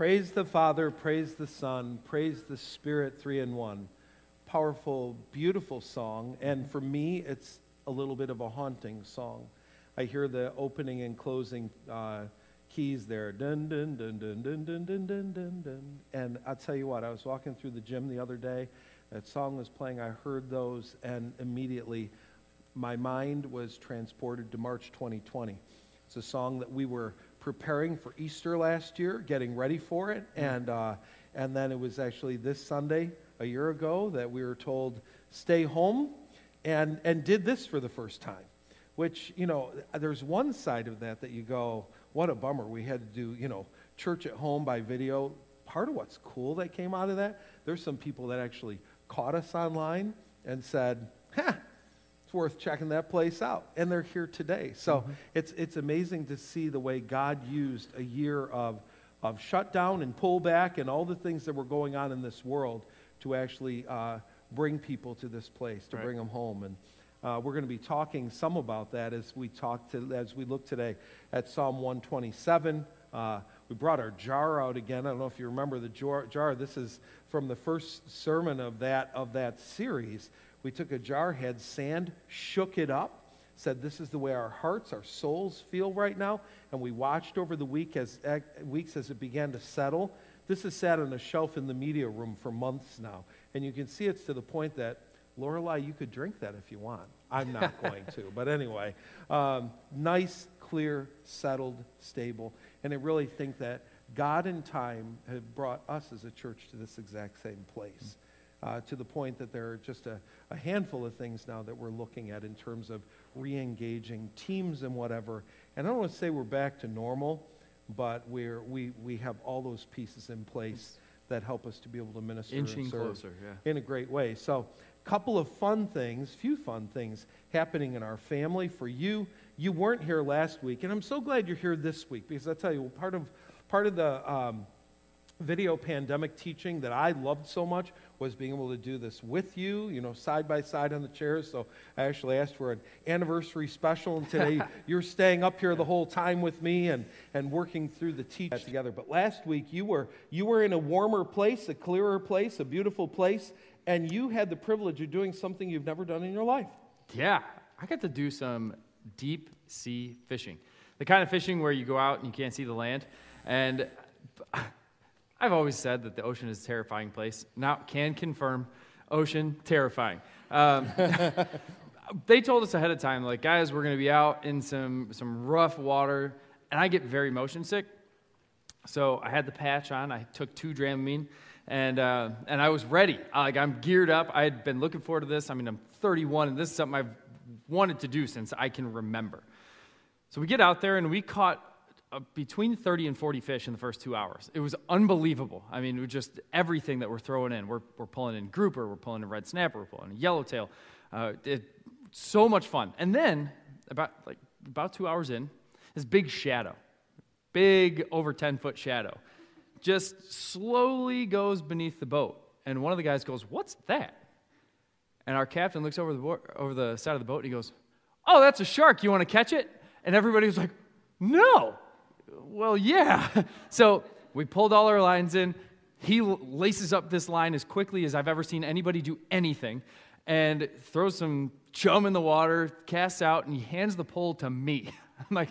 Praise the Father, praise the Son, praise the Spirit, three in one. Powerful, beautiful song. And for me, it's a little bit of a haunting song. I hear the opening and closing uh, keys there. Dun, dun, dun, dun, dun, dun, dun, dun, dun, dun. And I'll tell you what, I was walking through the gym the other day. That song was playing. I heard those, and immediately my mind was transported to March 2020. It's a song that we were preparing for Easter last year, getting ready for it, and uh, and then it was actually this Sunday a year ago that we were told stay home, and and did this for the first time. Which you know, there's one side of that that you go, what a bummer. We had to do you know church at home by video. Part of what's cool that came out of that, there's some people that actually caught us online and said, "Ha." It's worth checking that place out. And they're here today. So mm-hmm. it's, it's amazing to see the way God used a year of, of shutdown and pullback and all the things that were going on in this world to actually uh, bring people to this place, to right. bring them home. And uh, we're going to be talking some about that as we talk to, as we look today at Psalm 127. Uh, we brought our jar out again. I don't know if you remember the jar. jar. This is from the first sermon of that of that series we took a jar, had sand, shook it up, said, This is the way our hearts, our souls feel right now. And we watched over the week as, weeks as it began to settle. This has sat on a shelf in the media room for months now. And you can see it's to the point that, Lorelei, you could drink that if you want. I'm not going to. But anyway, um, nice, clear, settled, stable. And I really think that God in time had brought us as a church to this exact same place uh, to the point that there are just a, a handful of things now that we're looking at in terms of re engaging teams and whatever. And I don't want to say we're back to normal, but we're, we, we have all those pieces in place that help us to be able to minister Inching and serve closer, yeah. in a great way. So, a couple of fun things, few fun things happening in our family. For you, you weren't here last week, and I'm so glad you're here this week because I tell you, part of part of the um, video pandemic teaching that I loved so much was being able to do this with you, you know, side by side on the chairs. So I actually asked for an anniversary special, and today you're staying up here the whole time with me and, and working through the teach together. But last week you were you were in a warmer place, a clearer place, a beautiful place, and you had the privilege of doing something you've never done in your life. Yeah, I got to do some deep sea fishing. The kind of fishing where you go out and you can't see the land. And I've always said that the ocean is a terrifying place. Now, can confirm, ocean, terrifying. Um, they told us ahead of time, like, guys, we're going to be out in some, some rough water, and I get very motion sick. So I had the patch on. I took two Dramamine, and, uh, and I was ready. Like, I'm geared up. I had been looking forward to this. I mean, I'm 31, and this is something I've wanted to do since I can remember. So we get out there, and we caught uh, between 30 and 40 fish in the first two hours. It was unbelievable. I mean, it was just everything that we're throwing in. We're, we're pulling in grouper, we're pulling in red snapper, we're pulling in yellowtail. Uh, it, so much fun. And then, about, like, about two hours in, this big shadow, big over 10 foot shadow, just slowly goes beneath the boat. And one of the guys goes, What's that? And our captain looks over the, over the side of the boat and he goes, Oh, that's a shark. You want to catch it? And everybody was like, No well, yeah. So we pulled all our lines in. He laces up this line as quickly as I've ever seen anybody do anything and throws some chum in the water, casts out, and he hands the pole to me. I'm like,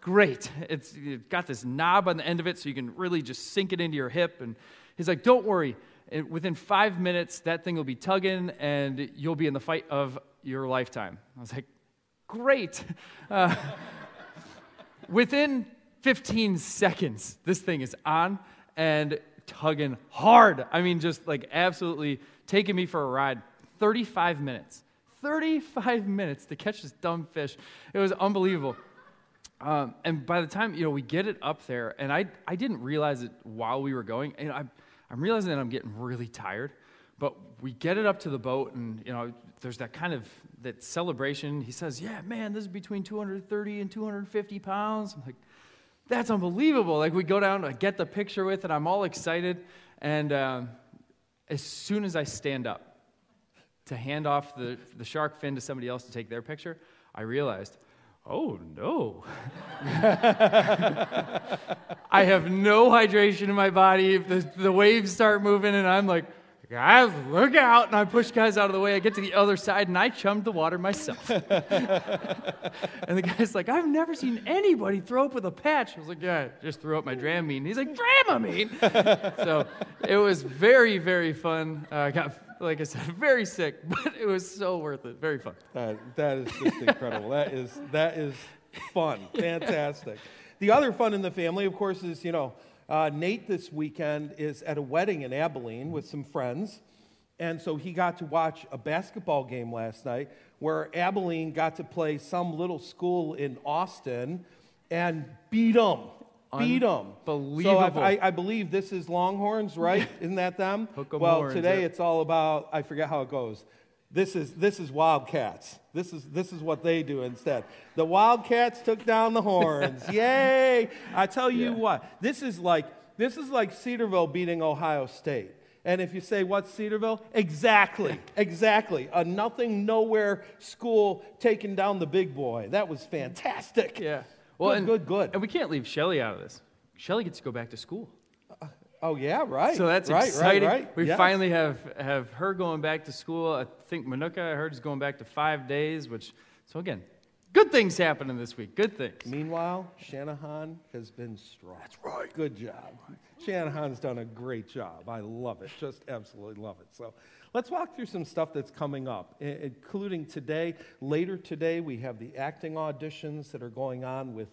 great. It's, got this knob on the end of it so you can really just sink it into your hip. And he's like, don't worry. And within five minutes, that thing will be tugging and you'll be in the fight of your lifetime. I was like, great. Uh, within 15 seconds, this thing is on and tugging hard. I mean, just like absolutely taking me for a ride. 35 minutes. 35 minutes to catch this dumb fish. It was unbelievable. Um, and by the time you know we get it up there, and I I didn't realize it while we were going. And I, I'm realizing that I'm getting really tired. But we get it up to the boat, and you know there's that kind of that celebration. He says, "Yeah, man, this is between 230 and 250 pounds." I'm like, that's unbelievable. Like we go down, I get the picture with it, I'm all excited. And um, as soon as I stand up to hand off the, the shark fin to somebody else to take their picture, I realized, Oh no. I have no hydration in my body. If the, the waves start moving, and I'm like, guys, look out. And I push guys out of the way. I get to the other side, and I chummed the water myself. and the guy's like, I've never seen anybody throw up with a patch. I was like, yeah, I just threw up my Dramamine. He's like, Dramamine? so it was very, very fun. Uh, I got, like I said, very sick, but it was so worth it. Very fun. That, that is just incredible. that is that is fun, fantastic. The other fun in the family, of course, is you know uh, Nate this weekend is at a wedding in Abilene with some friends, and so he got to watch a basketball game last night where Abilene got to play some little school in Austin and beat them. Beat them. Unbelievable. So I, I, I believe this is Longhorns, right? Isn't that them? Well, horns, today yeah. it's all about. I forget how it goes. This is this is Wildcats. This is this is what they do instead. The Wildcats took down the Horns. Yay! I tell you Yeah. what, this is like this is like Cedarville beating Ohio State. And if you say what's Cedarville? Exactly, exactly. A nothing nowhere school taking down the big boy. That was fantastic. Yeah. Good, and, good, good. And we can't leave Shelly out of this. Shelly gets to go back to school. Oh yeah, right. So that's right, exciting. Right, right. We Yes. finally have, have her going back to school. I think Manuka, I heard, is going back to five days, which, so again, good things happening this week. Good things. Meanwhile, Shanahan has been strong. That's right. Good job. Shanahan's done a great job. I love it. Just absolutely love it. So let's walk through some stuff that's coming up, including today. Later today, we have the acting auditions that are going on with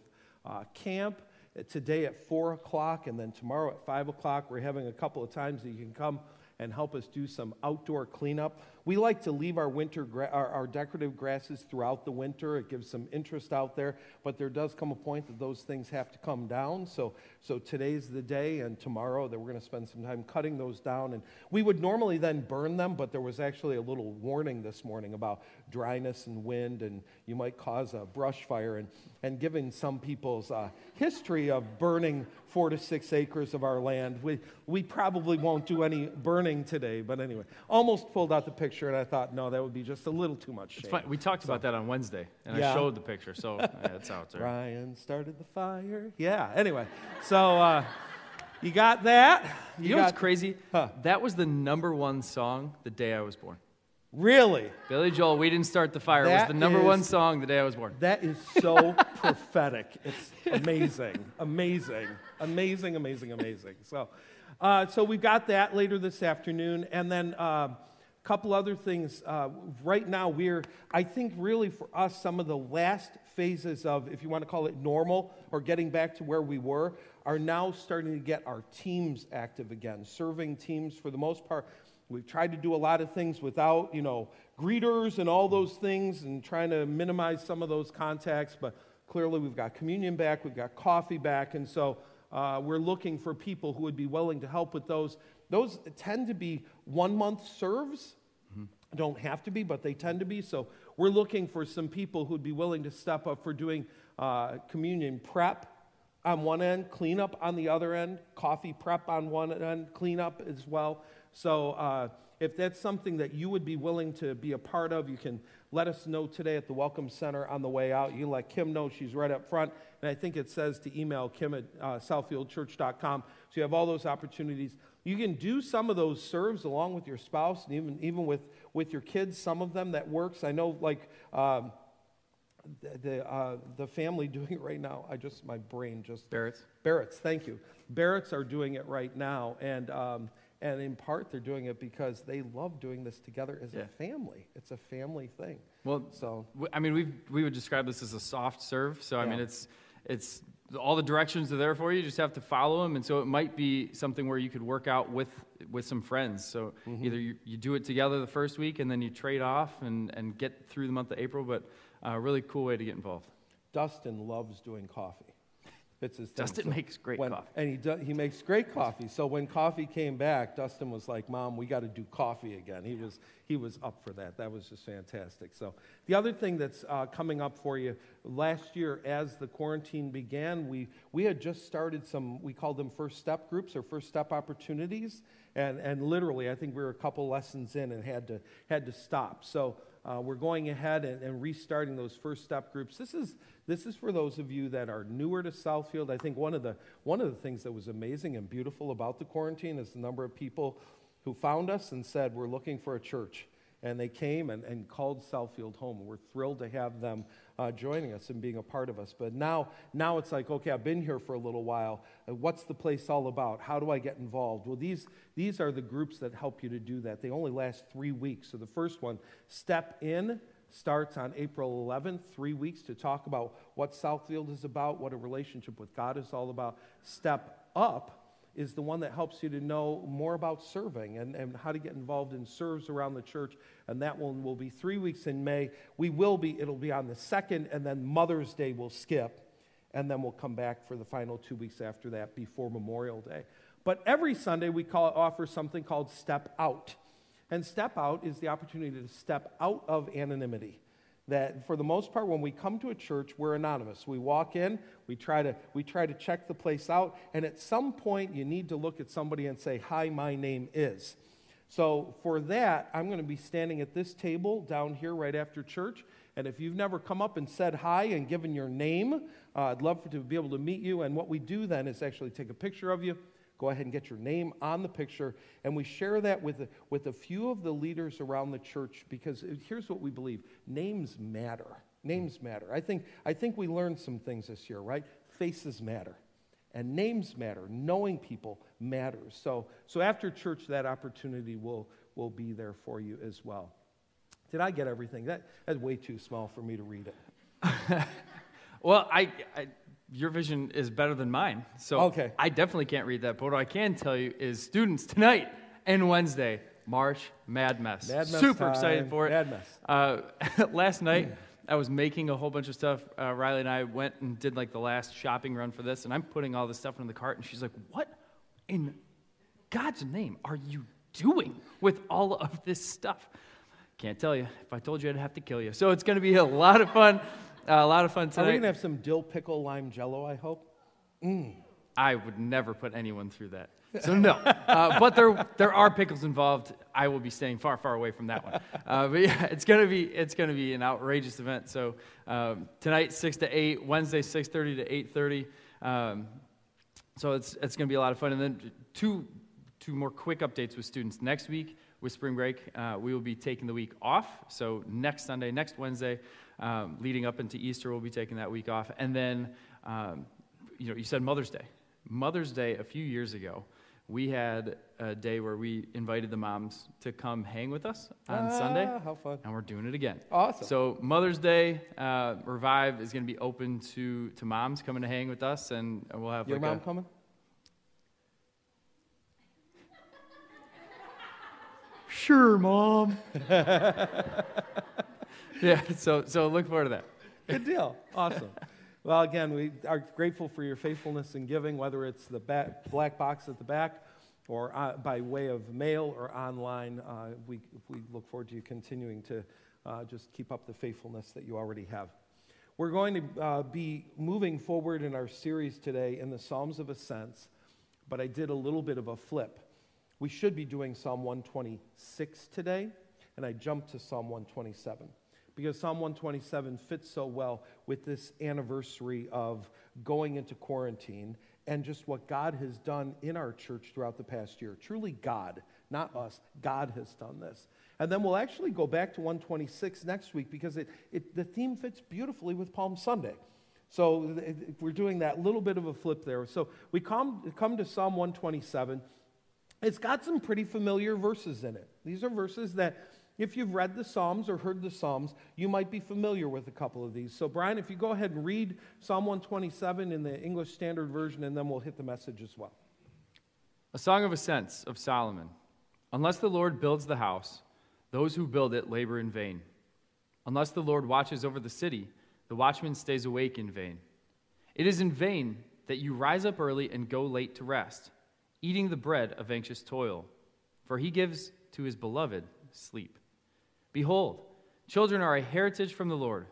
uh, camp. Today at 4 o'clock, and then tomorrow at 5 o'clock, we're having a couple of times that you can come and help us do some outdoor cleanup. We like to leave our winter gra- our, our decorative grasses throughout the winter. It gives some interest out there, but there does come a point that those things have to come down. So so today's the day, and tomorrow that we're going to spend some time cutting those down. And we would normally then burn them, but there was actually a little warning this morning about dryness and wind, and you might cause a brush fire. And and given some people's uh, history of burning four to six acres of our land, we we probably won't do any burning today. But anyway, almost pulled out the picture, and I thought, no, that would be just a little too much shade. It's. We talked about that on Wednesday, and Yeah. I showed the picture, so yeah, it's out there. Ryan started the fire. Yeah. Anyway, so uh, you got that. You, know got, what's crazy? Huh. That was the number one song the day I was born. Really? Billy Joel, We Didn't Start the Fire, That was the number one song the day I was born. That is so prophetic. It's amazing, amazing, amazing, amazing, amazing. So, uh, so we've got that later this afternoon, and then a couple other things. Uh, right now, we're I think really for us some of the last phases of, if you want to call it normal or getting back to where we were, are now starting to get our teams active again, serving teams for the most part. We've tried to do a lot of things without, you know, greeters and all those things and trying to minimize some of those contacts, but clearly we've got communion back, we've got coffee back, and so uh, we're looking for people who would be willing to help with those. Those tend to be one month serves. Don't have to be, but they tend to be. So we're looking for some people who'd be willing to step up for doing uh, communion prep on one end, cleanup on the other end, coffee prep on one end, cleanup as well. So uh, if that's something that you would be willing to be a part of, you can let us know today at the Welcome Center on the way out. You can let Kim know she's right up front. And I think it says to email kim at uh, southfieldchurch.com. So you have all those opportunities. You can do some of those serves along with your spouse and even, even with, with your kids, some of them that works. I know, like, um, the, the, uh, the family doing it right now. I just, my brain just Barrett's. Barrett's, thank you. Barrett's are doing it right now, and um, and in part they're doing it because they love doing this together as Yeah. a family. It's a family thing. Well, So I mean, we we would describe this as a soft serve. So I mean, it's it's all the directions are there for you. You just have to follow them. And so it might be something where you could work out with with some friends. So Mm-hmm. either you, you do it together the first week and then you trade off and and get through the month of April. But a really cool way to get involved. Dustin loves doing coffee. It's his thing. Dustin So makes great when- coffee. and he do, he makes great coffee. So when coffee came back, Dustin was like, "Mom, we got to do coffee again." He was he was up for that. That was just fantastic. So the other thing that's uh, coming up for you last year, as the quarantine began, we we had just started some we called them first step groups or first step opportunities, and and literally I think we were a couple lessons in and had to had to stop. So. Uh, we're going ahead and, and, restarting those first step groups. This is, this is for those of you that are newer to Southfield. I think one of, the, one of the things that was amazing and beautiful about the quarantine is the number of people who found us and said, We're looking for a church. And they came and, and called Southfield home. We're thrilled to have them uh, joining us and being a part of us. But now, now it's like, okay, I've been here for a little while. Uh, what's the place all about? How do I get involved? Well, these, these are the groups that help you to do that. They only last three weeks. So the first one, Step In, starts on April 11th, three weeks to talk about what Southfield is about, what a relationship with God is all about. Step Up is the one that helps you to know more about serving and, and how to get involved in serves around the church. And that one will be three weeks in May. We will be, it'll be on the second, and then Mother's Day will skip. And then we'll come back for the final two weeks after that before Memorial Day. But every Sunday, we call, offer something called Step Out. And Step Out is the opportunity to step out of anonymity that for the most part when we come to a church we're anonymous. We walk in we try to we try to check the place out and at some point you need to look at somebody and say hi my name is. So for that i'm going to be standing at this table down here right after church and if you've never come up and said hi and given your name uh, i'd love to be able to meet you and what we do then is actually take a picture of you Go ahead and get your name on the picture. And we share that with, a, with a few of the leaders around the church because here's what we believe names matter. Names matter. I think, I think we learned some things this year, right? Faces matter. And names matter. Knowing people matters. So, so after church, that opportunity will, will be there for you as well. Did I get everything? That, that's way too small for me to read it. well, I, I your vision is better than mine. So okay. I definitely can't read that. But what I can tell you is students tonight and Wednesday, March Mad Mess. Mad Mess Super time. excited for it. Mad Mess. Uh, last night, I was making a whole bunch of stuff. Uh, Riley and I went and did like the last shopping run for this, and I'm putting all this stuff in the cart, and she's like, What in God's name are you doing with all of this stuff? Can't tell you. If I told you, I'd have to kill you. So it's going to be a lot of fun. Uh, a lot of fun tonight. Are we going to have some dill pickle lime jello, I hope? Mm. I would never put anyone through that. So, no. Uh, but there, there are pickles involved. I will be staying far, far away from that one. Uh, but yeah, it's going to be, it's going to be an outrageous event. So, um, tonight, 6 to 8, Wednesday, 6.30 to 8.30. Um, so, it's, it's going to be a lot of fun. And then two, two more quick updates with students. Next week, with spring break, uh, we will be taking the week off. So, next Sunday, next Wednesday, um, leading up into Easter, we'll be taking that week off. And then, um, you know, you said Mother's Day. Mother's Day, a few years ago, we had a day where we invited the moms to come hang with us on ah, Sunday. How fun. And we're doing it again. Awesome. So Mother's Day, uh, Revive is going to be open to, to moms coming to hang with us, and we'll have Your like mom a, coming? Sure, mom. yeah, so, so look forward to that. Good deal. Awesome. Well, again, we are grateful for your faithfulness in giving, whether it's the back, black box at the back or uh, by way of mail or online. Uh, we, we look forward to you continuing to uh, just keep up the faithfulness that you already have. We're going to uh, be moving forward in our series today in the Psalms of Ascents, but I did a little bit of a flip. We should be doing Psalm 126 today, and I jumped to Psalm 127 because Psalm 127 fits so well with this anniversary of going into quarantine and just what God has done in our church throughout the past year. Truly, God, not us. God has done this. And then we'll actually go back to 126 next week because it, it, the theme fits beautifully with Palm Sunday. So we're doing that little bit of a flip there. So we come, come to Psalm 127. It's got some pretty familiar verses in it. These are verses that if you've read the Psalms or heard the Psalms, you might be familiar with a couple of these. So, Brian, if you go ahead and read Psalm 127 in the English Standard Version, and then we'll hit the message as well. A Song of Ascents of Solomon. Unless the Lord builds the house, those who build it labor in vain. Unless the Lord watches over the city, the watchman stays awake in vain. It is in vain that you rise up early and go late to rest, eating the bread of anxious toil, for he gives to his beloved sleep. Behold, children are a heritage from the Lord,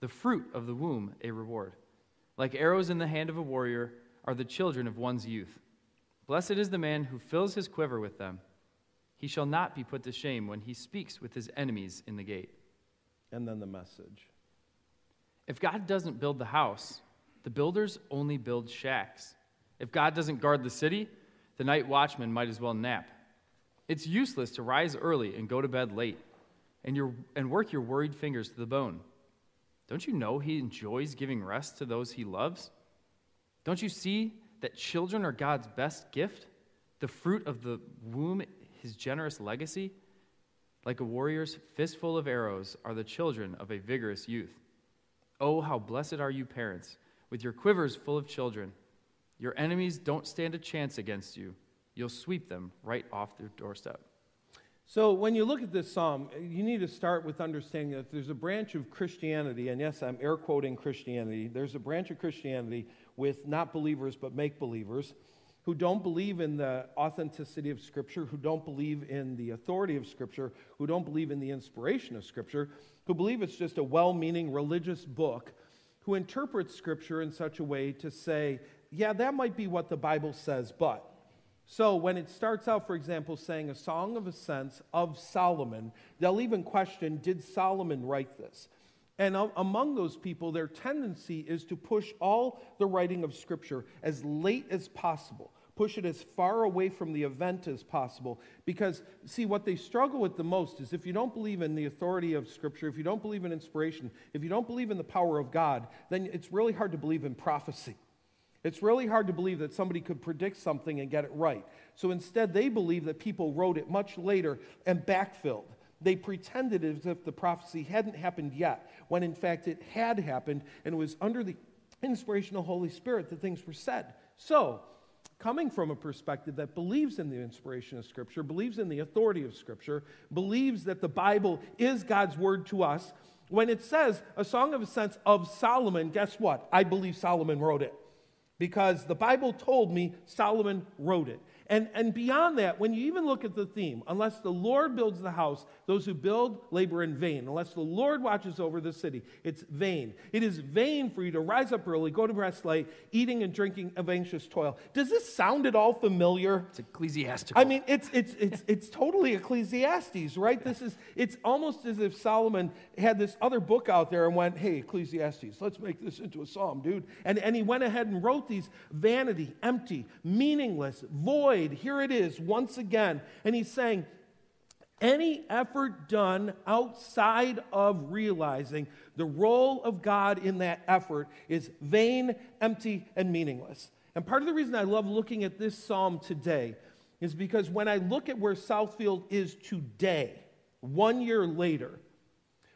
the fruit of the womb a reward. Like arrows in the hand of a warrior are the children of one's youth. Blessed is the man who fills his quiver with them. He shall not be put to shame when he speaks with his enemies in the gate. and then the message. If God doesn't build the house, the builders only build shacks. If God doesn't guard the city, the night watchman might as well nap. It's useless to rise early and go to bed late and, your, and work your worried fingers to the bone. Don't you know he enjoys giving rest to those he loves? Don't you see that children are God's best gift? The fruit of the womb, his generous legacy? Like a warrior's fistful of arrows are the children of a vigorous youth. Oh, how blessed are you, parents, with your quivers full of children. Your enemies don't stand a chance against you. You'll sweep them right off their doorstep. So, when you look at this psalm, you need to start with understanding that there's a branch of Christianity, and yes, I'm air quoting Christianity. There's a branch of Christianity with not believers but make believers who don't believe in the authenticity of Scripture, who don't believe in the authority of Scripture, who don't believe in the inspiration of Scripture, who believe it's just a well meaning religious book, who interprets Scripture in such a way to say, yeah, that might be what the Bible says, but. So when it starts out, for example, saying a song of ascents of Solomon, they'll even question, did Solomon write this? And among those people, their tendency is to push all the writing of Scripture as late as possible, push it as far away from the event as possible. Because, see, what they struggle with the most is if you don't believe in the authority of Scripture, if you don't believe in inspiration, if you don't believe in the power of God, then it's really hard to believe in prophecy. It's really hard to believe that somebody could predict something and get it right. So instead, they believe that people wrote it much later and backfilled. They pretended as if the prophecy hadn't happened yet, when in fact it had happened, and it was under the inspiration of the Holy Spirit that things were said. So, coming from a perspective that believes in the inspiration of Scripture, believes in the authority of Scripture, believes that the Bible is God's word to us, when it says a song of ascents of Solomon, guess what? I believe Solomon wrote it because the Bible told me Solomon wrote it. And, and beyond that, when you even look at the theme, unless the Lord builds the house, those who build labor in vain. Unless the Lord watches over the city, it's vain. It is vain for you to rise up early, go to rest late, eating and drinking of anxious toil. Does this sound at all familiar? It's ecclesiastical. I mean, it's, it's, it's, it's totally Ecclesiastes, right? This is, it's almost as if Solomon had this other book out there and went, hey, Ecclesiastes, let's make this into a psalm, dude. And, and he went ahead and wrote these vanity, empty, meaningless, void, here it is once again. And he's saying, any effort done outside of realizing the role of God in that effort is vain, empty, and meaningless. And part of the reason I love looking at this psalm today is because when I look at where Southfield is today, one year later,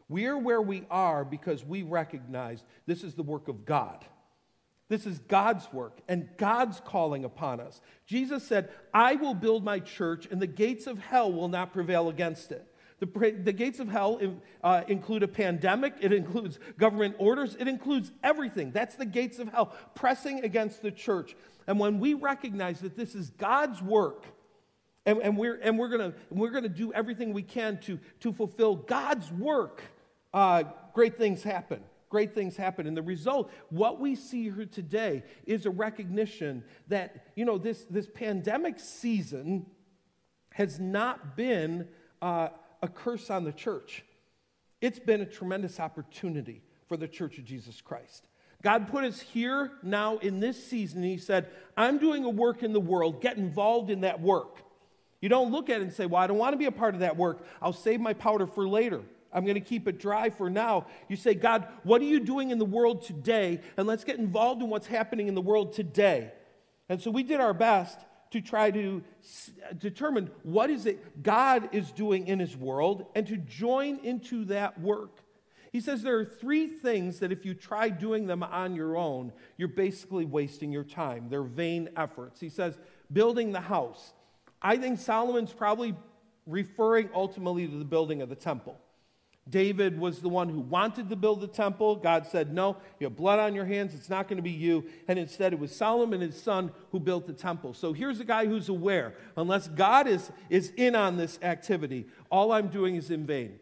we are where we are because we recognize this is the work of God. This is God's work and God's calling upon us. Jesus said, I will build my church, and the gates of hell will not prevail against it. The, the gates of hell uh, include a pandemic, it includes government orders, it includes everything. That's the gates of hell pressing against the church. And when we recognize that this is God's work, and, and we're, and we're going we're gonna do everything we can to, to fulfill God's work, uh, great things happen great things happen. And the result, what we see here today, is a recognition that, you know, this, this pandemic season has not been uh, a curse on the church. It's been a tremendous opportunity for the church of Jesus Christ. God put us here now in this season. He said, I'm doing a work in the world. Get involved in that work. You don't look at it and say, Well, I don't want to be a part of that work. I'll save my powder for later. I'm going to keep it dry for now. You say, God, what are you doing in the world today? And let's get involved in what's happening in the world today. And so we did our best to try to determine what is it God is doing in his world and to join into that work. He says there are three things that if you try doing them on your own, you're basically wasting your time. They're vain efforts. He says, building the house. I think Solomon's probably referring ultimately to the building of the temple. David was the one who wanted to build the temple. God said, No, you have blood on your hands. It's not going to be you. And instead, it was Solomon, his son, who built the temple. So here's a guy who's aware unless God is, is in on this activity, all I'm doing is in vain.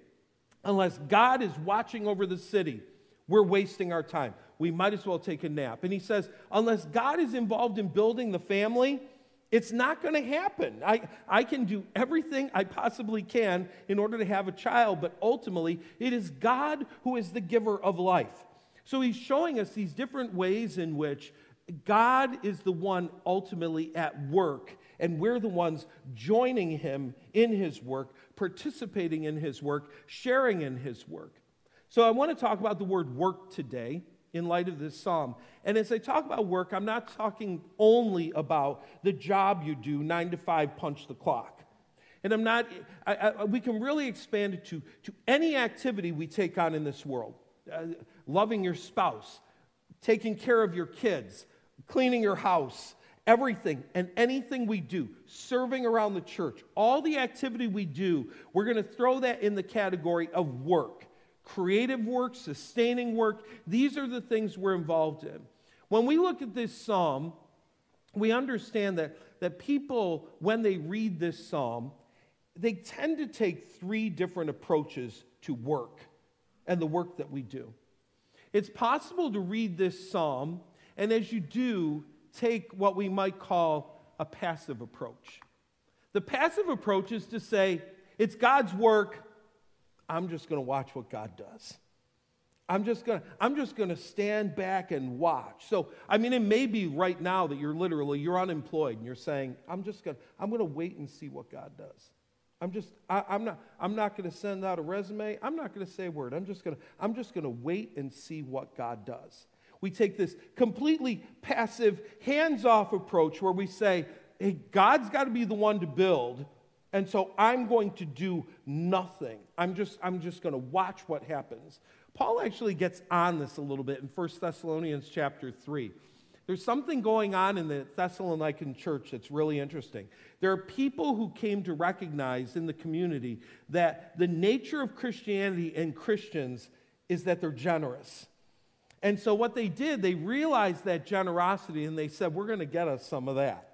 Unless God is watching over the city, we're wasting our time. We might as well take a nap. And he says, Unless God is involved in building the family, It's not going to happen. I, I can do everything I possibly can in order to have a child, but ultimately, it is God who is the giver of life. So he's showing us these different ways in which God is the one ultimately at work, and we're the ones joining him in his work, participating in his work, sharing in his work. So I want to talk about the word work today in light of this psalm. And as I talk about work, I'm not talking only about the job you do, nine to five, punch the clock. And I'm not, I, I, we can really expand it to, to any activity we take on in this world uh, loving your spouse, taking care of your kids, cleaning your house, everything and anything we do, serving around the church, all the activity we do, we're going to throw that in the category of work creative work, sustaining work. These are the things we're involved in. When we look at this psalm, we understand that, that people, when they read this psalm, they tend to take three different approaches to work and the work that we do. It's possible to read this psalm, and as you do, take what we might call a passive approach. The passive approach is to say, it's God's work, I'm just going to watch what God does. I'm just going to I'm just going to stand back and watch. So, I mean it may be right now that you're literally you're unemployed and you're saying, I'm just going to I'm going to wait and see what God does. I'm just I, am not I'm not going to send out a resume. I'm not going to say a word. I'm just going to I'm just going to wait and see what God does. We take this completely passive, hands-off approach where we say, "Hey, God's got to be the one to build." And so I'm going to do nothing. I'm just, I'm just going to watch what happens. Paul actually gets on this a little bit in 1 Thessalonians chapter 3. There's something going on in the Thessalonican church that's really interesting. There are people who came to recognize in the community that the nature of Christianity and Christians is that they're generous. And so what they did, they realized that generosity and they said, We're going to get us some of that.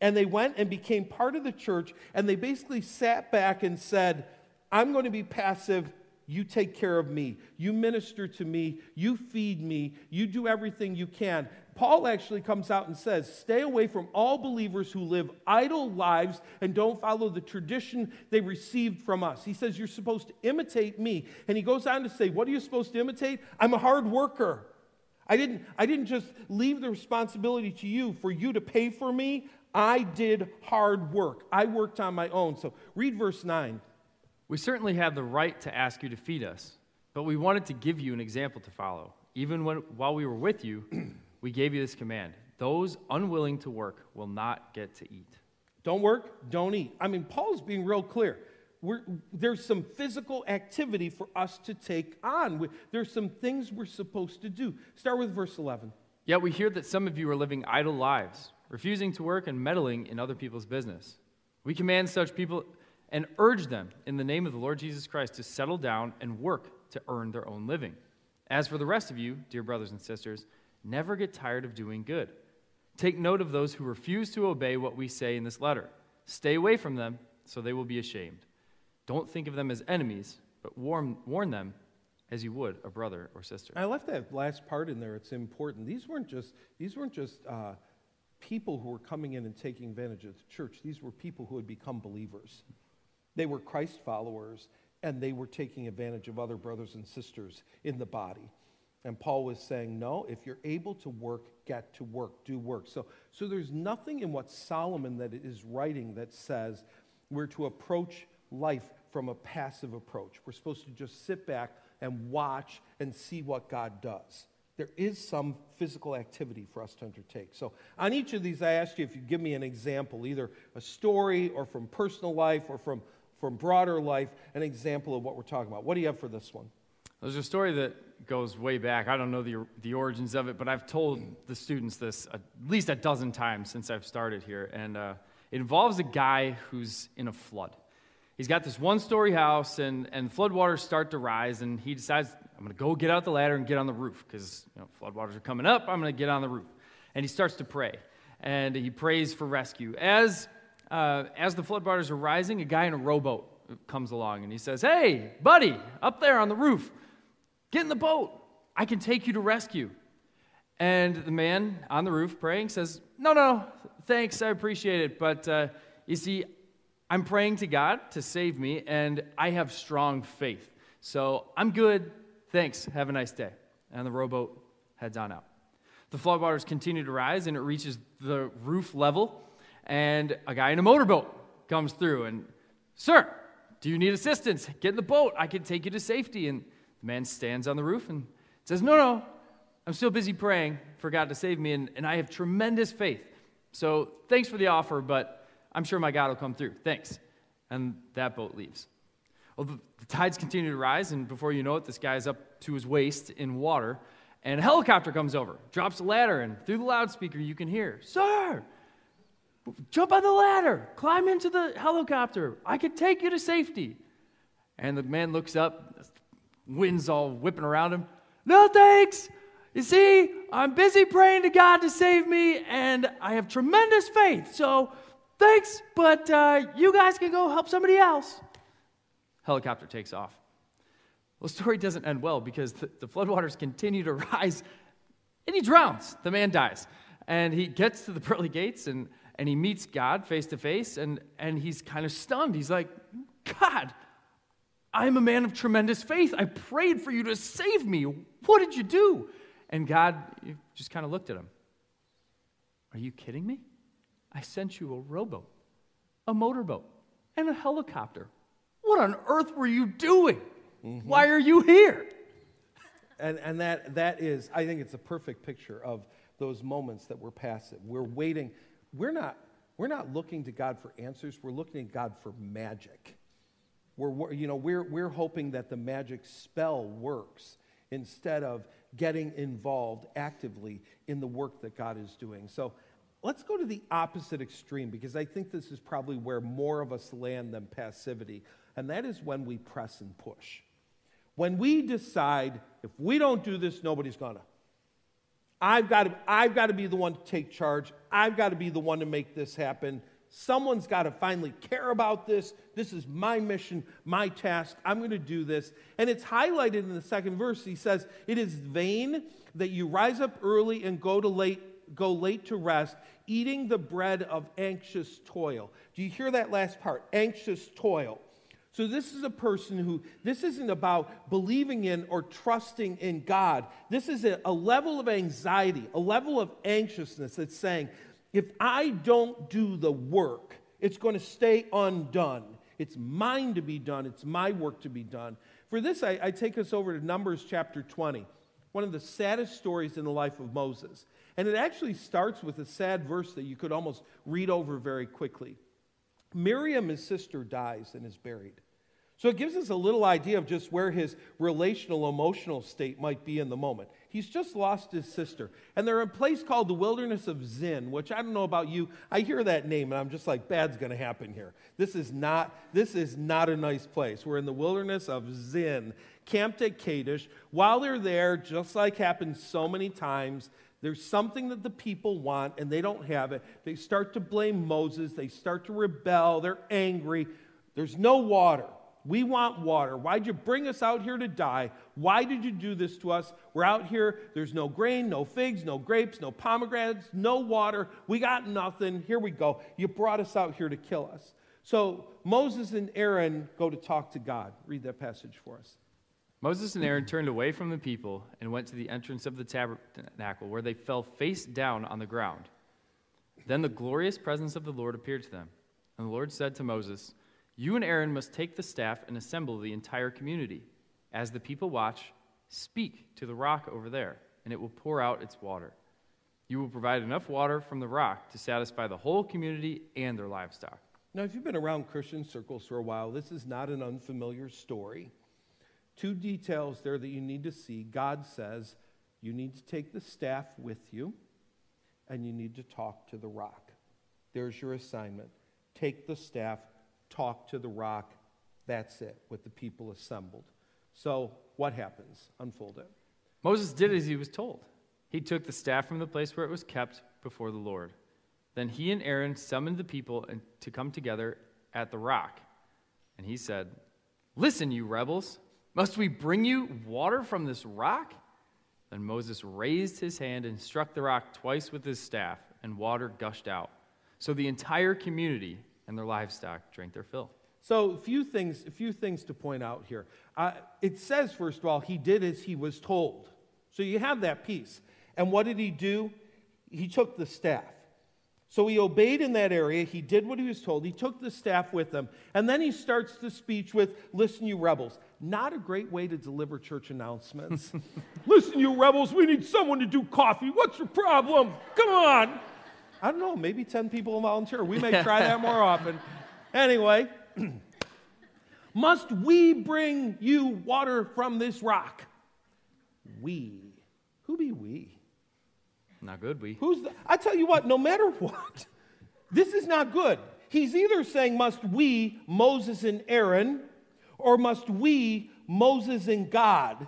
And they went and became part of the church, and they basically sat back and said, I'm going to be passive. You take care of me. You minister to me. You feed me. You do everything you can. Paul actually comes out and says, Stay away from all believers who live idle lives and don't follow the tradition they received from us. He says, You're supposed to imitate me. And he goes on to say, What are you supposed to imitate? I'm a hard worker. I didn't, I didn't just leave the responsibility to you for you to pay for me. I did hard work. I worked on my own. So read verse 9. We certainly have the right to ask you to feed us, but we wanted to give you an example to follow. Even when, while we were with you, we gave you this command those unwilling to work will not get to eat. Don't work, don't eat. I mean, Paul's being real clear. We're, there's some physical activity for us to take on. There's some things we're supposed to do. Start with verse 11. Yet we hear that some of you are living idle lives refusing to work and meddling in other people's business. We command such people and urge them in the name of the Lord Jesus Christ to settle down and work to earn their own living. As for the rest of you, dear brothers and sisters, never get tired of doing good. Take note of those who refuse to obey what we say in this letter. Stay away from them so they will be ashamed. Don't think of them as enemies, but warn, warn them as you would a brother or sister. I left that last part in there. It's important. These weren't just, these weren't just uh, people who were coming in and taking advantage of the church. These were people who had become believers. They were Christ followers, and they were taking advantage of other brothers and sisters in the body. And Paul was saying, no, if you're able to work, get to work, do work. So, so there's nothing in what Solomon that is writing that says we're to approach life from a passive approach. We're supposed to just sit back and watch and see what God does there is some physical activity for us to undertake. So, on each of these, I asked you if you give me an example, either a story or from personal life or from, from broader life, an example of what we're talking about. What do you have for this one? There's a story that goes way back. I don't know the, the origins of it, but I've told the students this at least a dozen times since I've started here. And uh, it involves a guy who's in a flood. He's got this one story house, and, and floodwaters start to rise, and he decides I'm going to go get out the ladder and get on the roof because you know, floodwaters are coming up. I'm going to get on the roof. And he starts to pray. And he prays for rescue. As, uh, as the floodwaters are rising, a guy in a rowboat comes along and he says, Hey, buddy, up there on the roof, get in the boat. I can take you to rescue. And the man on the roof praying says, No, no, thanks, I appreciate it. But uh, you see, I'm praying to God to save me, and I have strong faith. So I'm good. Thanks. Have a nice day. And the rowboat heads on out. The floodwaters continue to rise, and it reaches the roof level. And a guy in a motorboat comes through and, Sir, do you need assistance? Get in the boat. I can take you to safety. And the man stands on the roof and says, No, no, I'm still busy praying for God to save me, and, and I have tremendous faith. So thanks for the offer, but I'm sure my God will come through. Thanks. And that boat leaves. Well, the, the tides continue to rise, and before you know it, this guy's up to his waist in water. And a helicopter comes over, drops a ladder, and through the loudspeaker, you can hear, Sir, jump on the ladder, climb into the helicopter. I can take you to safety. And the man looks up, wind's all whipping around him. No thanks. You see, I'm busy praying to God to save me, and I have tremendous faith. So thanks, but uh, you guys can go help somebody else. Helicopter takes off. Well, the story doesn't end well because the, the floodwaters continue to rise, and he drowns. The man dies. And he gets to the pearly gates, and, and he meets God face to face, and and he's kind of stunned. He's like, God, I'm a man of tremendous faith. I prayed for you to save me. What did you do? And God just kind of looked at him. Are you kidding me? I sent you a rowboat, a motorboat, and a helicopter. What on earth were you doing? Mm-hmm. Why are you here? And, and that, that is, I think it's a perfect picture of those moments that we're passive. We're waiting. We're not, we're not looking to God for answers, we're looking to God for magic. We're, you know, we're, we're hoping that the magic spell works instead of getting involved actively in the work that God is doing. So let's go to the opposite extreme because I think this is probably where more of us land than passivity, and that is when we press and push. When we decide if we don't do this, nobody's gonna. I've got to, I've got to be the one to take charge. I've got to be the one to make this happen. Someone's got to finally care about this. This is my mission, my task. I'm going to do this. And it's highlighted in the second verse. He says, It is vain that you rise up early and go to late, go late to rest, eating the bread of anxious toil. Do you hear that last part? Anxious toil. So, this is a person who, this isn't about believing in or trusting in God. This is a, a level of anxiety, a level of anxiousness that's saying, if I don't do the work, it's going to stay undone. It's mine to be done, it's my work to be done. For this, I, I take us over to Numbers chapter 20, one of the saddest stories in the life of Moses. And it actually starts with a sad verse that you could almost read over very quickly. Miriam, his sister, dies and is buried. So it gives us a little idea of just where his relational, emotional state might be in the moment. He's just lost his sister. And they're in a place called the wilderness of Zin, which I don't know about you. I hear that name and I'm just like, bad's going to happen here. This is not this is not a nice place. We're in the wilderness of Zin, camped at Kadesh. While they're there, just like happens so many times, there's something that the people want and they don't have it. They start to blame Moses. They start to rebel. They're angry. There's no water. We want water. Why'd you bring us out here to die? Why did you do this to us? We're out here. There's no grain, no figs, no grapes, no pomegranates, no water. We got nothing. Here we go. You brought us out here to kill us. So Moses and Aaron go to talk to God. Read that passage for us. Moses and Aaron turned away from the people and went to the entrance of the tabernacle, where they fell face down on the ground. Then the glorious presence of the Lord appeared to them. And the Lord said to Moses, you and Aaron must take the staff and assemble the entire community. As the people watch, speak to the rock over there, and it will pour out its water. You will provide enough water from the rock to satisfy the whole community and their livestock. Now, if you've been around Christian circles for a while, this is not an unfamiliar story. Two details there that you need to see. God says you need to take the staff with you, and you need to talk to the rock. There's your assignment. Take the staff talk to the rock. That's it, with the people assembled. So, what happens? Unfold it. Moses did as he was told. He took the staff from the place where it was kept before the Lord. Then he and Aaron summoned the people to come together at the rock. And he said, Listen, you rebels, must we bring you water from this rock? Then Moses raised his hand and struck the rock twice with his staff, and water gushed out. So the entire community and their livestock drank their fill. So, a few things, a few things to point out here. Uh, it says, first of all, he did as he was told. So you have that piece. And what did he do? He took the staff. So he obeyed in that area. He did what he was told. He took the staff with him. And then he starts the speech with, Listen, you rebels. Not a great way to deliver church announcements. Listen, you rebels, we need someone to do coffee. What's your problem? Come on. I don't know, maybe 10 people will volunteer. We may try that more often. Anyway, must we bring you water from this rock? We. Who be we? Not good, we. Who's the, I tell you what, no matter what, this is not good. He's either saying, must we, Moses and Aaron, or must we, Moses and God?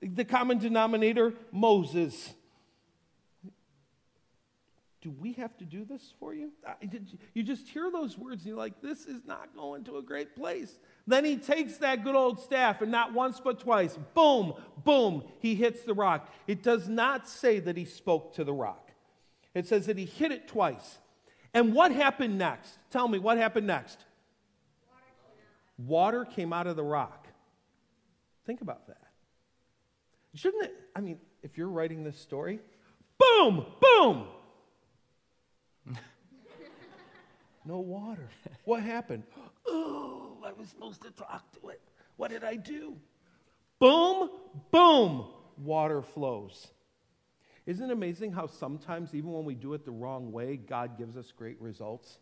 The common denominator, Moses. Do we have to do this for you? You just hear those words and you're like, this is not going to a great place. Then he takes that good old staff and not once but twice, boom, boom, he hits the rock. It does not say that he spoke to the rock, it says that he hit it twice. And what happened next? Tell me, what happened next? Water came out of the rock. Think about that. Shouldn't it? I mean, if you're writing this story, boom, boom, no water. What happened? Oh, I was supposed to talk to it. What did I do? Boom, boom, water flows. Isn't it amazing how sometimes, even when we do it the wrong way, God gives us great results?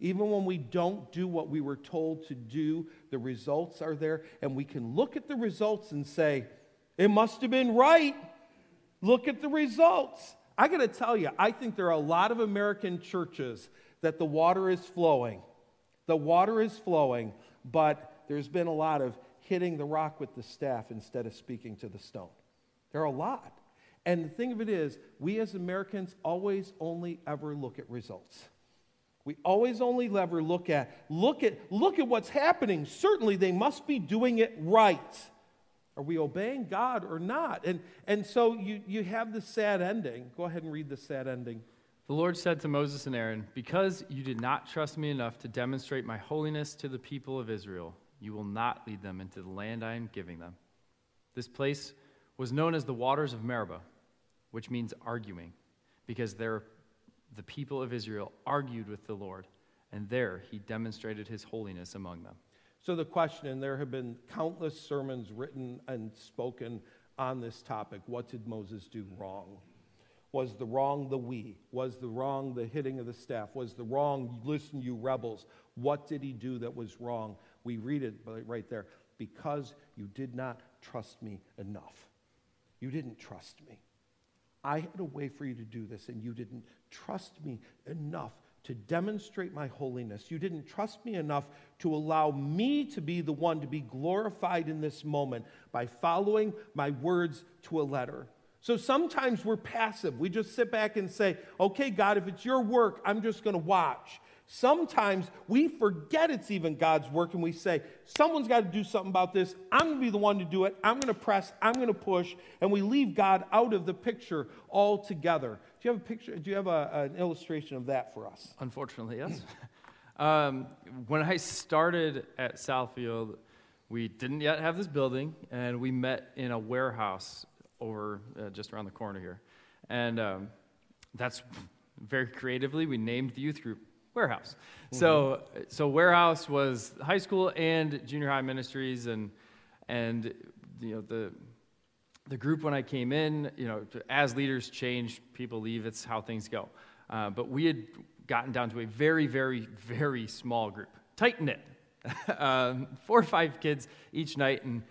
Even when we don't do what we were told to do, the results are there, and we can look at the results and say, It must have been right. Look at the results. I got to tell you, I think there are a lot of American churches that the water is flowing. The water is flowing, but there's been a lot of hitting the rock with the staff instead of speaking to the stone. There are a lot. And the thing of it is, we as Americans always only ever look at results. We always only ever look at look at look at what's happening. Certainly they must be doing it right. Are we obeying God or not? And, and so you, you have the sad ending. Go ahead and read the sad ending. The Lord said to Moses and Aaron, Because you did not trust me enough to demonstrate my holiness to the people of Israel, you will not lead them into the land I am giving them. This place was known as the waters of Meribah, which means arguing, because there the people of Israel argued with the Lord, and there he demonstrated his holiness among them. So, the question, and there have been countless sermons written and spoken on this topic what did Moses do wrong? Was the wrong the we? Was the wrong the hitting of the staff? Was the wrong, listen, you rebels? What did he do that was wrong? We read it right there. Because you did not trust me enough. You didn't trust me. I had a way for you to do this, and you didn't trust me enough to demonstrate my holiness. You didn't trust me enough to allow me to be the one to be glorified in this moment by following my words to a letter. So sometimes we're passive. We just sit back and say, okay, God, if it's your work, I'm just going to watch. Sometimes we forget it's even God's work and we say, someone's got to do something about this. I'm going to be the one to do it. I'm going to press. I'm going to push. And we leave God out of the picture altogether. Do you have a picture? Do you have a, an illustration of that for us? Unfortunately, yes. um, when I started at Southfield, we didn't yet have this building, and we met in a warehouse over uh, just around the corner here. And um, that's very creatively, we named the youth group warehouse. Mm-hmm. So, so warehouse was high school and junior high ministries, and and you know the the group when I came in, you know, as leaders change, people leave. It's how things go. Uh, but we had gotten down to a very, very, very small group, tight knit, um, four or five kids each night, and.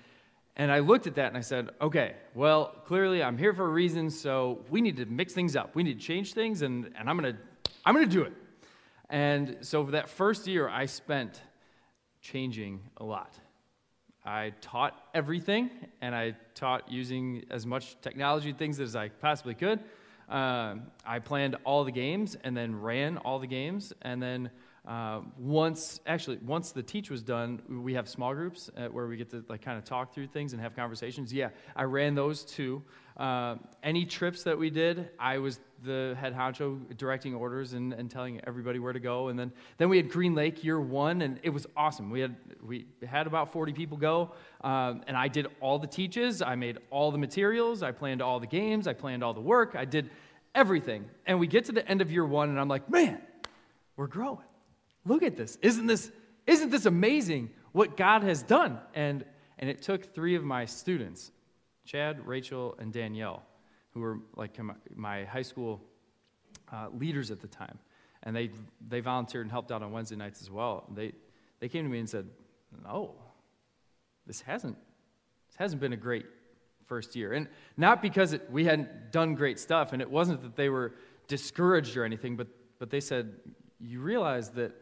And I looked at that and I said, okay, well, clearly I'm here for a reason, so we need to mix things up. We need to change things, and, and I'm going to I'm going to do it. And so for that first year, I spent changing a lot. I taught everything, and I taught using as much technology things as I possibly could. Uh, I planned all the games and then ran all the games, and then uh, once, actually, once the teach was done, we have small groups uh, where we get to like kind of talk through things and have conversations. Yeah, I ran those too. Uh, any trips that we did, I was the head honcho directing orders and, and telling everybody where to go. And then, then we had Green Lake year one, and it was awesome. We had, we had about 40 people go, um, and I did all the teaches. I made all the materials. I planned all the games. I planned all the work. I did everything. And we get to the end of year one, and I'm like, man, we're growing. Look at this. Isn't this, isn't this amazing what God has done? And, and it took three of my students Chad, Rachel, and Danielle, who were like my high school uh, leaders at the time. And they, they volunteered and helped out on Wednesday nights as well. They, they came to me and said, No, this hasn't, this hasn't been a great first year. And not because it, we hadn't done great stuff, and it wasn't that they were discouraged or anything, but, but they said, You realize that,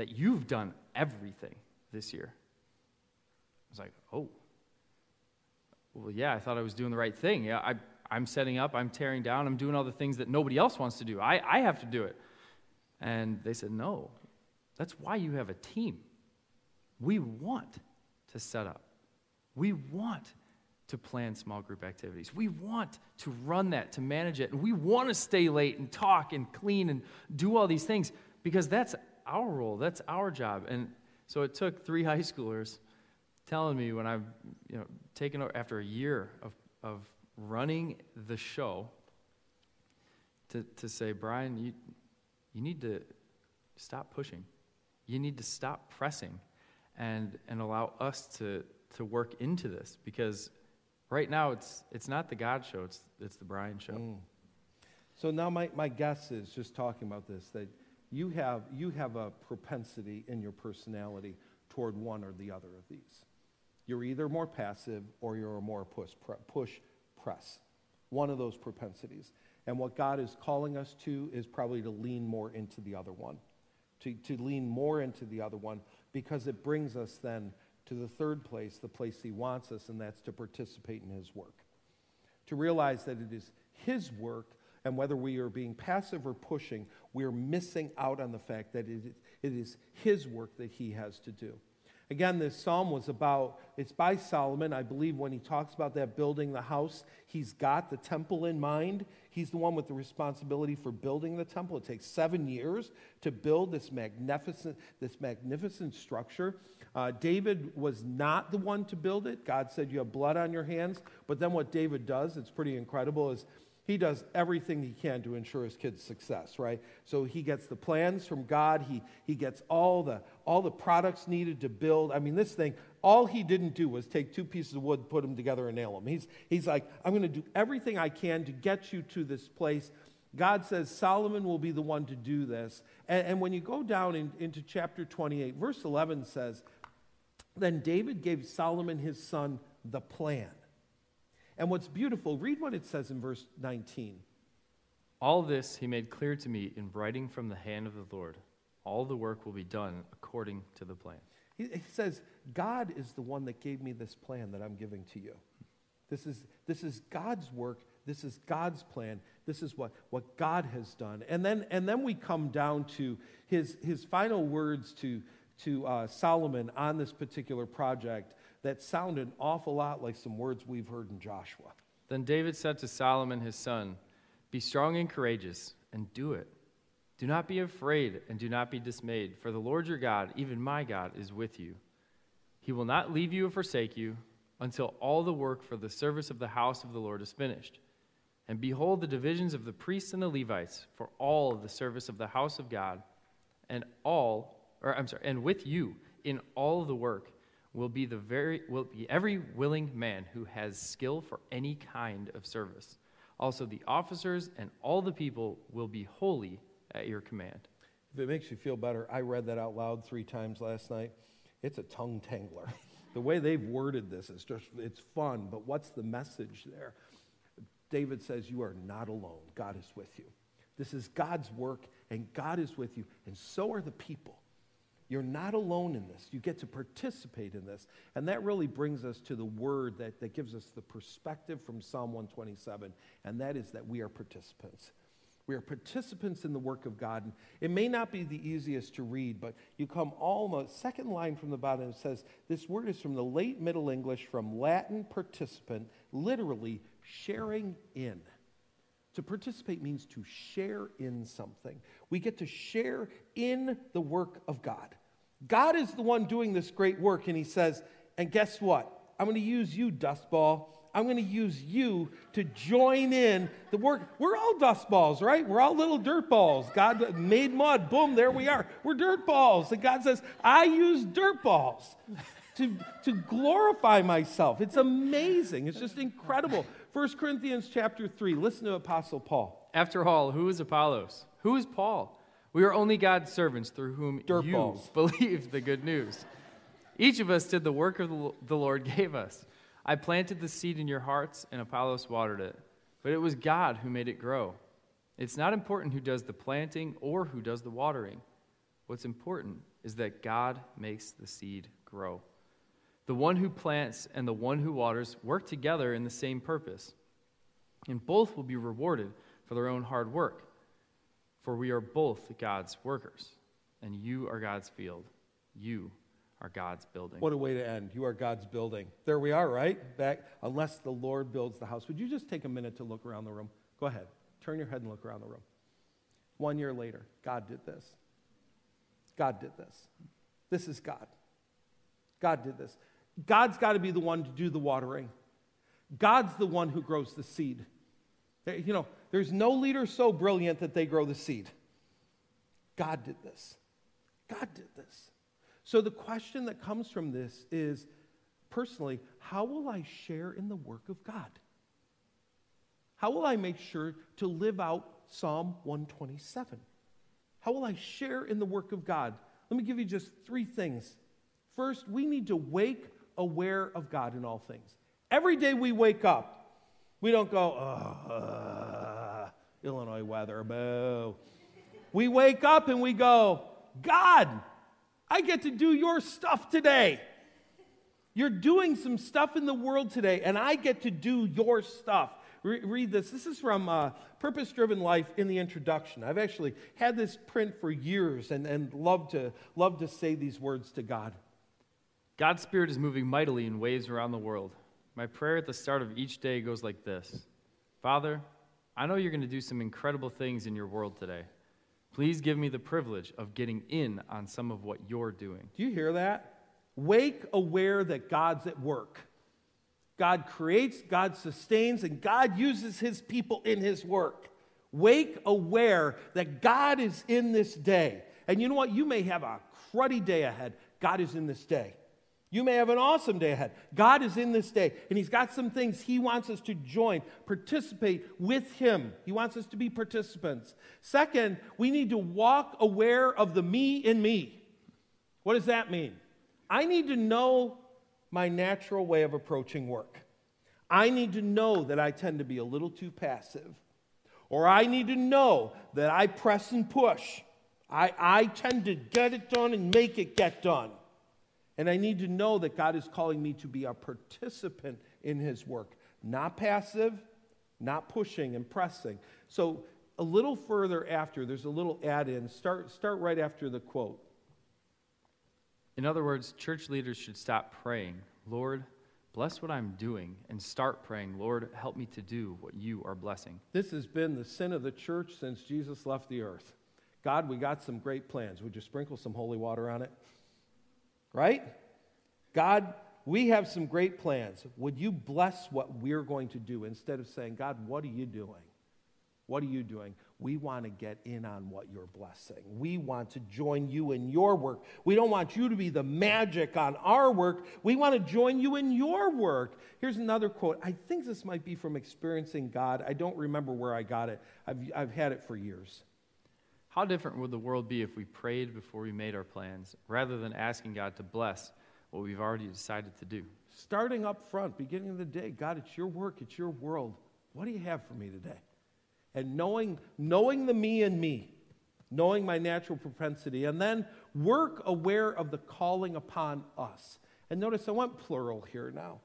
that you've done everything this year. I was like, Oh well, yeah, I thought I was doing the right thing. Yeah, I, I'm setting up, I'm tearing down, I'm doing all the things that nobody else wants to do. I, I have to do it. And they said, no, that's why you have a team. We want to set up, we want to plan small group activities. We want to run that, to manage it. And we want to stay late and talk and clean and do all these things because that's our role, that's our job. And so it took three high schoolers telling me when I've you know, taken over after a year of, of running the show to, to say, Brian, you, you need to stop pushing. You need to stop pressing and, and allow us to, to work into this because right now it's, it's not the God show, it's, it's the Brian show. Mm. So now my, my guess is just talking about this that you have, you have a propensity in your personality toward one or the other of these. You're either more passive or you're more push, push press. One of those propensities. And what God is calling us to is probably to lean more into the other one. To, to lean more into the other one because it brings us then to the third place, the place He wants us, and that's to participate in His work. To realize that it is His work, and whether we are being passive or pushing, we're missing out on the fact that it is, His work that He has to do. Again, this psalm was about, it's by Solomon. I believe when he talks about that building the house, he's got the temple in mind. He's the one with the responsibility for building the temple. It takes seven years to build this magnificent, this magnificent structure. Uh, David was not the one to build it. God said, You have blood on your hands. But then what David does, it's pretty incredible, is he does everything he can to ensure his kid's success, right? So he gets the plans from God. He, he gets all the, all the products needed to build. I mean, this thing, all he didn't do was take two pieces of wood, put them together, and nail them. He's, he's like, I'm going to do everything I can to get you to this place. God says Solomon will be the one to do this. And, and when you go down in, into chapter 28, verse 11 says, Then David gave Solomon his son the plan. And what's beautiful, read what it says in verse 19. All this he made clear to me in writing from the hand of the Lord. All the work will be done according to the plan. He, he says, God is the one that gave me this plan that I'm giving to you. This is, this is God's work. This is God's plan. This is what, what God has done. And then, and then we come down to his, his final words to, to uh, Solomon on this particular project that sound an awful lot like some words we've heard in Joshua. Then David said to Solomon his son, Be strong and courageous, and do it. Do not be afraid, and do not be dismayed, for the Lord your God, even my God, is with you. He will not leave you or forsake you until all the work for the service of the house of the Lord is finished. And behold, the divisions of the priests and the Levites for all of the service of the house of God, and all, or I'm sorry, and with you in all the work will be the very will be every willing man who has skill for any kind of service. Also the officers and all the people will be holy at your command. If it makes you feel better, I read that out loud 3 times last night. It's a tongue tangler. the way they've worded this is just it's fun, but what's the message there? David says you are not alone. God is with you. This is God's work and God is with you and so are the people. You're not alone in this. You get to participate in this. And that really brings us to the word that, that gives us the perspective from Psalm 127, and that is that we are participants. We are participants in the work of God. And it may not be the easiest to read, but you come almost, second line from the bottom, it says, This word is from the late Middle English, from Latin participant, literally sharing in. To participate means to share in something. We get to share in the work of God. God is the one doing this great work, and He says, and guess what? I'm going to use you, dustball. I'm going to use you to join in the work. We're all dust balls, right? We're all little dirt balls. God made mud. Boom, there we are. We're dirt balls. And God says, I use dirt balls to, to glorify myself. It's amazing. It's just incredible. 1 Corinthians chapter 3. Listen to Apostle Paul. After all, who is Apollos? Who is Paul? We are only God's servants through whom Dirt you balls. believed the good news. Each of us did the work of the the Lord gave us. I planted the seed in your hearts, and Apollos watered it. But it was God who made it grow. It's not important who does the planting or who does the watering. What's important is that God makes the seed grow. The one who plants and the one who waters work together in the same purpose, and both will be rewarded for their own hard work. For we are both God's workers, and you are God's field. You are God's building. What a way to end. You are God's building. There we are, right? Back, unless the Lord builds the house. Would you just take a minute to look around the room? Go ahead. Turn your head and look around the room. One year later, God did this. God did this. This is God. God did this. God's got to be the one to do the watering. God's the one who grows the seed. You know, there's no leader so brilliant that they grow the seed. God did this. God did this. So the question that comes from this is personally, how will I share in the work of God? How will I make sure to live out Psalm 127? How will I share in the work of God? Let me give you just three things. First, we need to wake aware of God in all things. Every day we wake up, we don't go, oh, uh, Illinois weather, boo. We wake up and we go, God, I get to do your stuff today. You're doing some stuff in the world today, and I get to do your stuff. Re- read this. This is from uh, Purpose Driven Life in the introduction. I've actually had this print for years and, and love, to, love to say these words to God. God's Spirit is moving mightily in waves around the world. My prayer at the start of each day goes like this Father, I know you're going to do some incredible things in your world today. Please give me the privilege of getting in on some of what you're doing. Do you hear that? Wake aware that God's at work. God creates, God sustains, and God uses his people in his work. Wake aware that God is in this day. And you know what? You may have a cruddy day ahead. God is in this day. You may have an awesome day ahead. God is in this day, and He's got some things He wants us to join, participate with Him. He wants us to be participants. Second, we need to walk aware of the me in me. What does that mean? I need to know my natural way of approaching work. I need to know that I tend to be a little too passive. Or I need to know that I press and push. I, I tend to get it done and make it get done. And I need to know that God is calling me to be a participant in His work, not passive, not pushing and pressing. So, a little further after, there's a little add in. Start, start right after the quote. In other words, church leaders should stop praying, Lord, bless what I'm doing, and start praying, Lord, help me to do what you are blessing. This has been the sin of the church since Jesus left the earth. God, we got some great plans. Would you sprinkle some holy water on it? Right? God, we have some great plans. Would you bless what we're going to do instead of saying, God, what are you doing? What are you doing? We want to get in on what you're blessing. We want to join you in your work. We don't want you to be the magic on our work. We want to join you in your work. Here's another quote. I think this might be from Experiencing God. I don't remember where I got it, I've, I've had it for years. How different would the world be if we prayed before we made our plans, rather than asking God to bless what we've already decided to do? Starting up front, beginning of the day, God, it's your work, it's your world. What do you have for me today? And knowing, knowing the me and me, knowing my natural propensity, and then work aware of the calling upon us. And notice I want plural here now,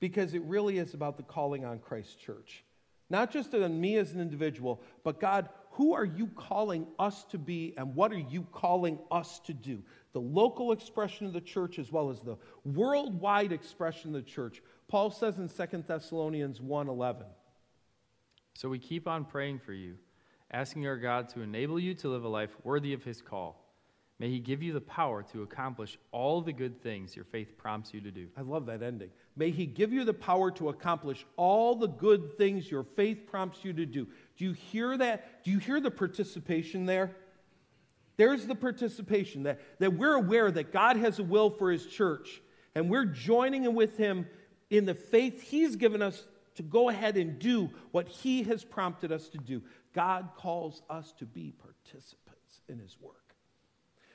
because it really is about the calling on Christ Church. Not just on me as an individual, but God, who are you calling us to be and what are you calling us to do? The local expression of the church as well as the worldwide expression of the church. Paul says in 2 Thessalonians 1:11. So we keep on praying for you, asking our God to enable you to live a life worthy of his call. May he give you the power to accomplish all the good things your faith prompts you to do. I love that ending. May he give you the power to accomplish all the good things your faith prompts you to do. Do you hear that? Do you hear the participation there? There's the participation that, that we're aware that God has a will for his church, and we're joining with him in the faith he's given us to go ahead and do what he has prompted us to do. God calls us to be participants in his work.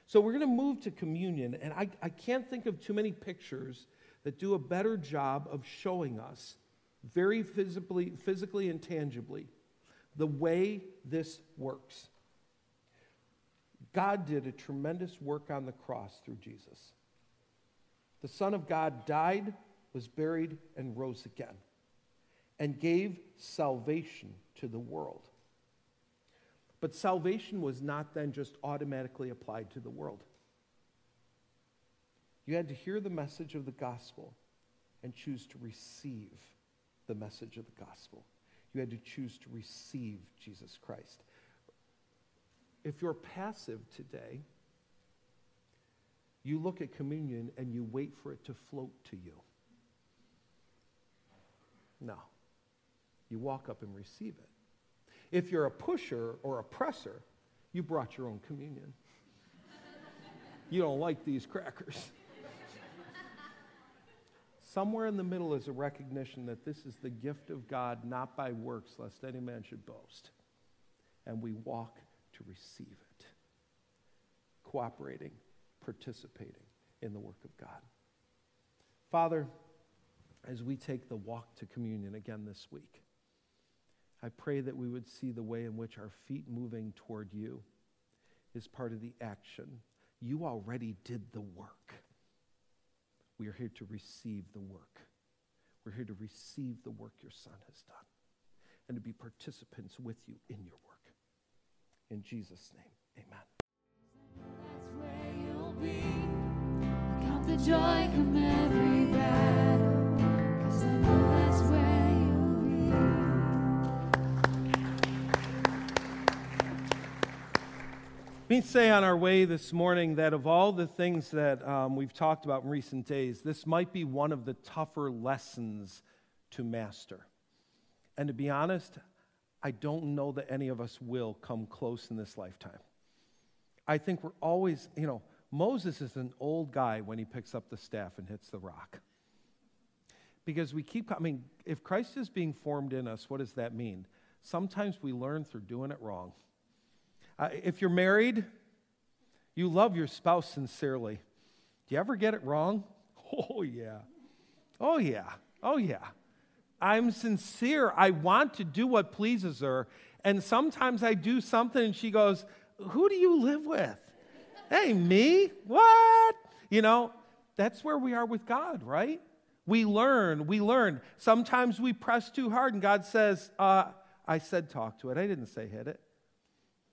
So we're going to move to communion, and I, I can't think of too many pictures that do a better job of showing us very physically, physically and tangibly the way this works. God did a tremendous work on the cross through Jesus. The Son of God died, was buried, and rose again, and gave salvation to the world. But salvation was not then just automatically applied to the world. You had to hear the message of the gospel and choose to receive the message of the gospel. You had to choose to receive Jesus Christ. If you're passive today, you look at communion and you wait for it to float to you. No. You walk up and receive it. If you're a pusher or a presser, you brought your own communion. you don't like these crackers. Somewhere in the middle is a recognition that this is the gift of God, not by works, lest any man should boast. And we walk to receive it, cooperating, participating in the work of God. Father, as we take the walk to communion again this week, I pray that we would see the way in which our feet moving toward you is part of the action. You already did the work. We are here to receive the work. We're here to receive the work your Son has done and to be participants with you in your work. In Jesus' name, amen. We say on our way this morning that of all the things that um, we've talked about in recent days, this might be one of the tougher lessons to master. And to be honest, I don't know that any of us will come close in this lifetime. I think we're always, you know, Moses is an old guy when he picks up the staff and hits the rock. Because we keep, I mean, if Christ is being formed in us, what does that mean? Sometimes we learn through doing it wrong. Uh, if you're married, you love your spouse sincerely. Do you ever get it wrong? Oh, yeah. Oh, yeah. Oh, yeah. I'm sincere. I want to do what pleases her. And sometimes I do something and she goes, Who do you live with? hey, me? What? You know, that's where we are with God, right? We learn, we learn. Sometimes we press too hard and God says, uh, I said talk to it. I didn't say hit it.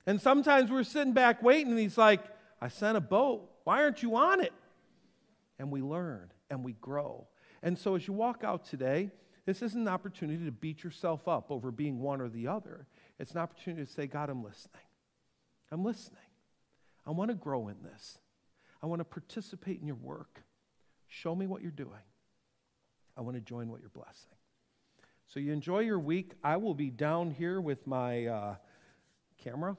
And sometimes we're sitting back waiting, and he's like, I sent a boat. Why aren't you on it? And we learn and we grow. And so as you walk out today, this isn't an opportunity to beat yourself up over being one or the other. It's an opportunity to say, God, I'm listening. I'm listening. I want to grow in this. I want to participate in your work. Show me what you're doing. I want to join what you're blessing. So you enjoy your week. I will be down here with my uh, camera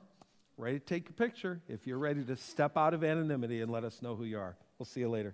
ready to take a picture if you're ready to step out of anonymity and let us know who you are. We'll see you later.